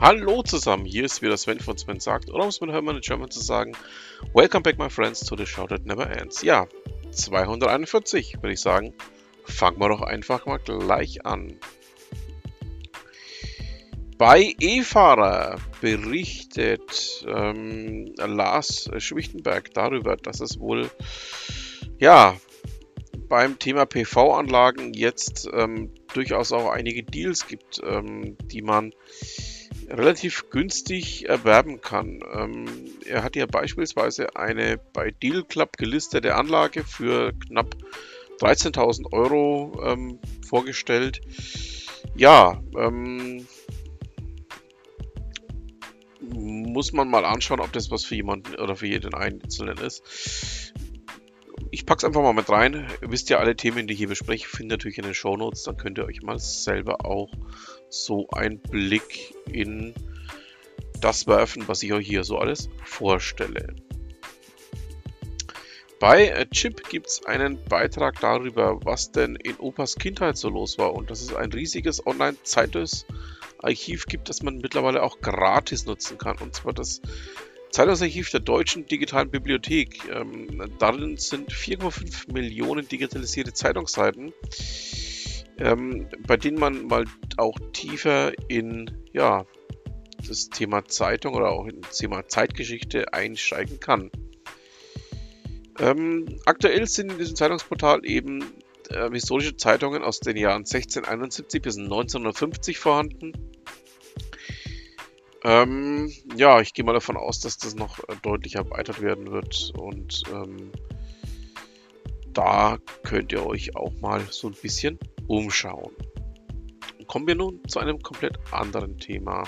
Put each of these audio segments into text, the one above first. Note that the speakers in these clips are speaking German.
Hallo zusammen, hier ist wieder Sven von Sven sagt, oder um es mit Hermann in German zu sagen, Welcome back my friends to the show that never ends. Ja, 241 würde ich sagen. Fangen wir doch einfach mal gleich an. Bei E-Fahrer berichtet ähm, Lars Schwichtenberg darüber, dass es wohl ja beim Thema PV-Anlagen jetzt ähm, durchaus auch einige Deals gibt, ähm, die man relativ günstig erwerben kann. Ähm, er hat ja beispielsweise eine bei Deal Club gelistete Anlage für knapp 13.000 Euro ähm, vorgestellt. Ja, ähm, muss man mal anschauen, ob das was für jemanden oder für jeden Einzelnen ist. Ich packe es einfach mal mit rein. Ihr wisst ja, alle Themen, die ich hier bespreche, findet natürlich in den Show Notes. Dann könnt ihr euch mal selber auch so einen Blick in das werfen, was ich euch hier so alles vorstelle. Bei äh, Chip gibt es einen Beitrag darüber, was denn in Opas Kindheit so los war und dass es ein riesiges Online-Zeitungsarchiv gibt, das man mittlerweile auch gratis nutzen kann. Und zwar das Zeitungsarchiv der Deutschen Digitalen Bibliothek. Ähm, darin sind 4,5 Millionen digitalisierte Zeitungsseiten ähm, bei denen man mal auch tiefer in ja, das Thema Zeitung oder auch in das Thema Zeitgeschichte einsteigen kann. Ähm, aktuell sind in diesem Zeitungsportal eben äh, historische Zeitungen aus den Jahren 1671 bis 1950 vorhanden. Ähm, ja, ich gehe mal davon aus, dass das noch äh, deutlich erweitert werden wird und ähm, da könnt ihr euch auch mal so ein bisschen umschauen. Kommen wir nun zu einem komplett anderen Thema.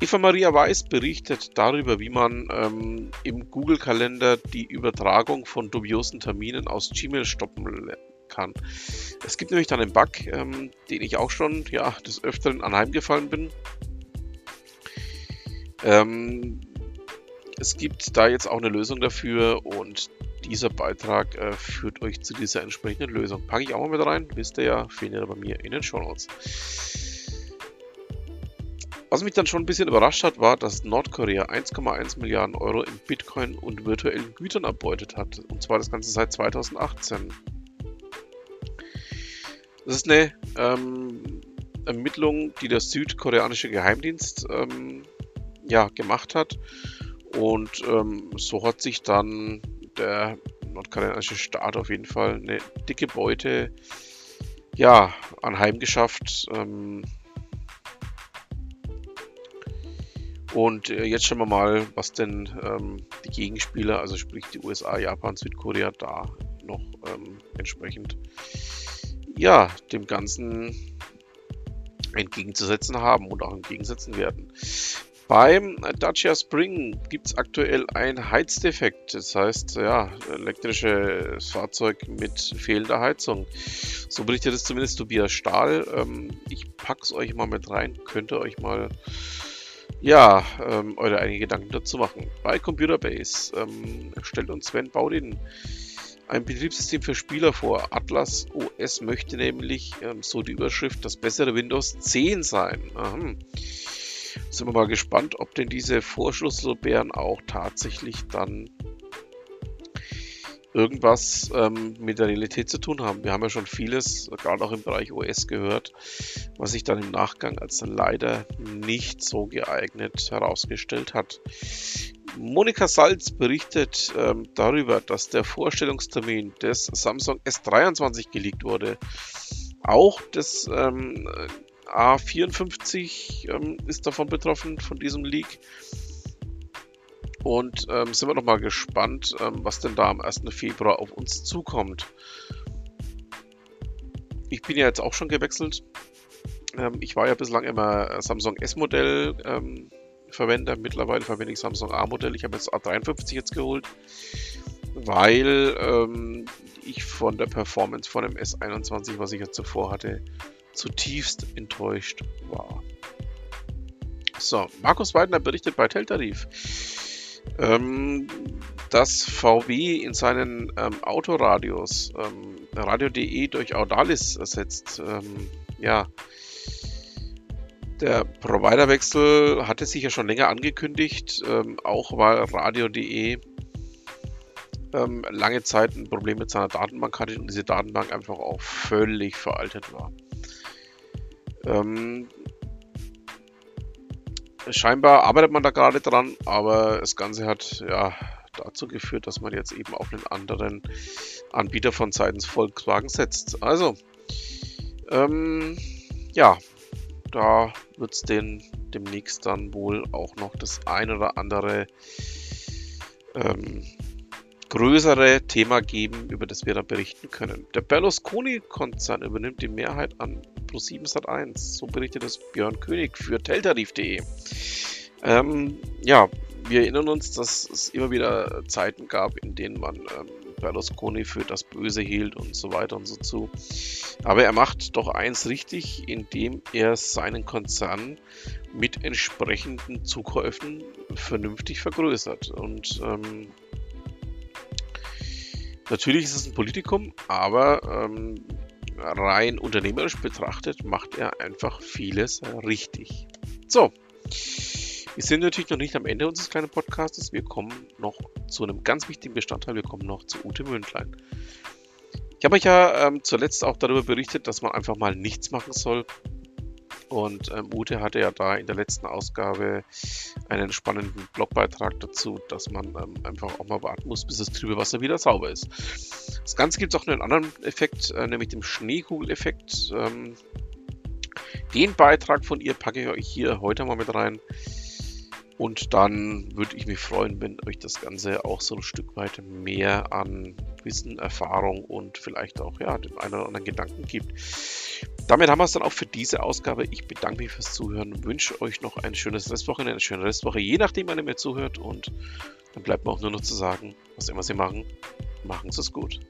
Eva Maria Weiß berichtet darüber, wie man ähm, im Google-Kalender die Übertragung von dubiosen Terminen aus Gmail stoppen kann. Es gibt nämlich dann einen Bug, ähm, den ich auch schon ja, des Öfteren anheimgefallen bin. Ähm, es gibt da jetzt auch eine Lösung dafür und dieser Beitrag äh, führt euch zu dieser entsprechenden Lösung. Packe ich auch mal mit rein, wisst ihr ja, findet ihr bei mir in den Show Notes. Was mich dann schon ein bisschen überrascht hat, war, dass Nordkorea 1,1 Milliarden Euro in Bitcoin und virtuellen Gütern erbeutet hat. Und zwar das Ganze seit 2018. Das ist eine ähm, Ermittlung, die der südkoreanische Geheimdienst ähm, ja, gemacht hat. Und ähm, so hat sich dann der nordkoreanische Staat auf jeden Fall eine dicke Beute ja, anheimgeschafft. Ähm, und äh, jetzt schauen wir mal, was denn ähm, die Gegenspieler, also sprich die USA, Japan, Südkorea, da noch ähm, entsprechend ja, dem Ganzen entgegenzusetzen haben und auch entgegensetzen werden. Beim Dacia Spring gibt es aktuell einen Heizdefekt. Das heißt, ja, elektrisches Fahrzeug mit fehlender Heizung. So berichtet es zumindest Tobias Stahl. Ähm, ich pack's euch mal mit rein. Könnt ihr euch mal ja, ähm, eure eigenen Gedanken dazu machen. Bei Computerbase ähm, stellt uns Sven Baudin ein Betriebssystem für Spieler vor. Atlas OS möchte nämlich, ähm, so die Überschrift, das bessere Windows 10 sein. Aha. Sind wir mal gespannt, ob denn diese Vorschusslorbeeren auch tatsächlich dann irgendwas ähm, mit der Realität zu tun haben. Wir haben ja schon vieles, gerade auch im Bereich OS gehört, was sich dann im Nachgang als leider nicht so geeignet herausgestellt hat. Monika Salz berichtet ähm, darüber, dass der Vorstellungstermin des Samsung S23 geleakt wurde. Auch das ähm, A54 ähm, ist davon betroffen, von diesem Leak. Und ähm, sind wir noch mal gespannt, ähm, was denn da am 1. Februar auf uns zukommt. Ich bin ja jetzt auch schon gewechselt. Ähm, ich war ja bislang immer Samsung S-Modell ähm, Verwender. Mittlerweile verwende ich Samsung A-Modell. Ich habe jetzt A53 jetzt geholt, weil ähm, ich von der Performance von dem S21, was ich jetzt zuvor hatte, zutiefst enttäuscht war. So, Markus Weidner berichtet bei Teltarif, ähm, dass VW in seinen ähm, Autoradios ähm, Radio.de durch Audalis ersetzt. Ähm, ja, Der Providerwechsel hatte sich ja schon länger angekündigt, ähm, auch weil Radio.de ähm, lange Zeit ein Problem mit seiner Datenbank hatte und diese Datenbank einfach auch völlig veraltet war. Ähm, scheinbar arbeitet man da gerade dran, aber das Ganze hat ja dazu geführt, dass man jetzt eben auf einen anderen Anbieter von seitens Volkswagen setzt. Also, ähm, ja, da wird es demnächst dann wohl auch noch das ein oder andere ähm, größere Thema geben, über das wir dann berichten können. Der Berlusconi-Konzern übernimmt die Mehrheit an Pro7 Sat1. So berichtet es Björn König für Teltarif.de. Ähm, ja, wir erinnern uns, dass es immer wieder Zeiten gab, in denen man ähm, Berlusconi für das Böse hielt und so weiter und so zu. Aber er macht doch eins richtig, indem er seinen Konzern mit entsprechenden Zukäufen vernünftig vergrößert. Und ähm, natürlich ist es ein Politikum, aber ähm, rein unternehmerisch betrachtet macht er einfach vieles richtig. So. Wir sind natürlich noch nicht am Ende unseres kleinen Podcasts. Wir kommen noch zu einem ganz wichtigen Bestandteil. Wir kommen noch zu Ute Mündlein. Ich habe euch ja ähm, zuletzt auch darüber berichtet, dass man einfach mal nichts machen soll. Und ähm, Ute hatte ja da in der letzten Ausgabe einen spannenden Blogbeitrag dazu, dass man ähm, einfach auch mal warten muss, bis das trübe Wasser wieder sauber ist. Das Ganze gibt es auch einen anderen Effekt, äh, nämlich dem Schneekugeleffekt. Ähm, den Beitrag von ihr packe ich euch hier heute mal mit rein. Und dann würde ich mich freuen, wenn euch das Ganze auch so ein Stück weit mehr an Wissen, Erfahrung und vielleicht auch ja, den einen oder anderen Gedanken gibt. Damit haben wir es dann auch für diese Ausgabe. Ich bedanke mich fürs Zuhören, wünsche euch noch ein schönes Restwochenende, eine schöne Restwoche, je nachdem, wann ihr mir zuhört. Und dann bleibt mir auch nur noch zu sagen, was immer Sie machen, machen Sie es gut.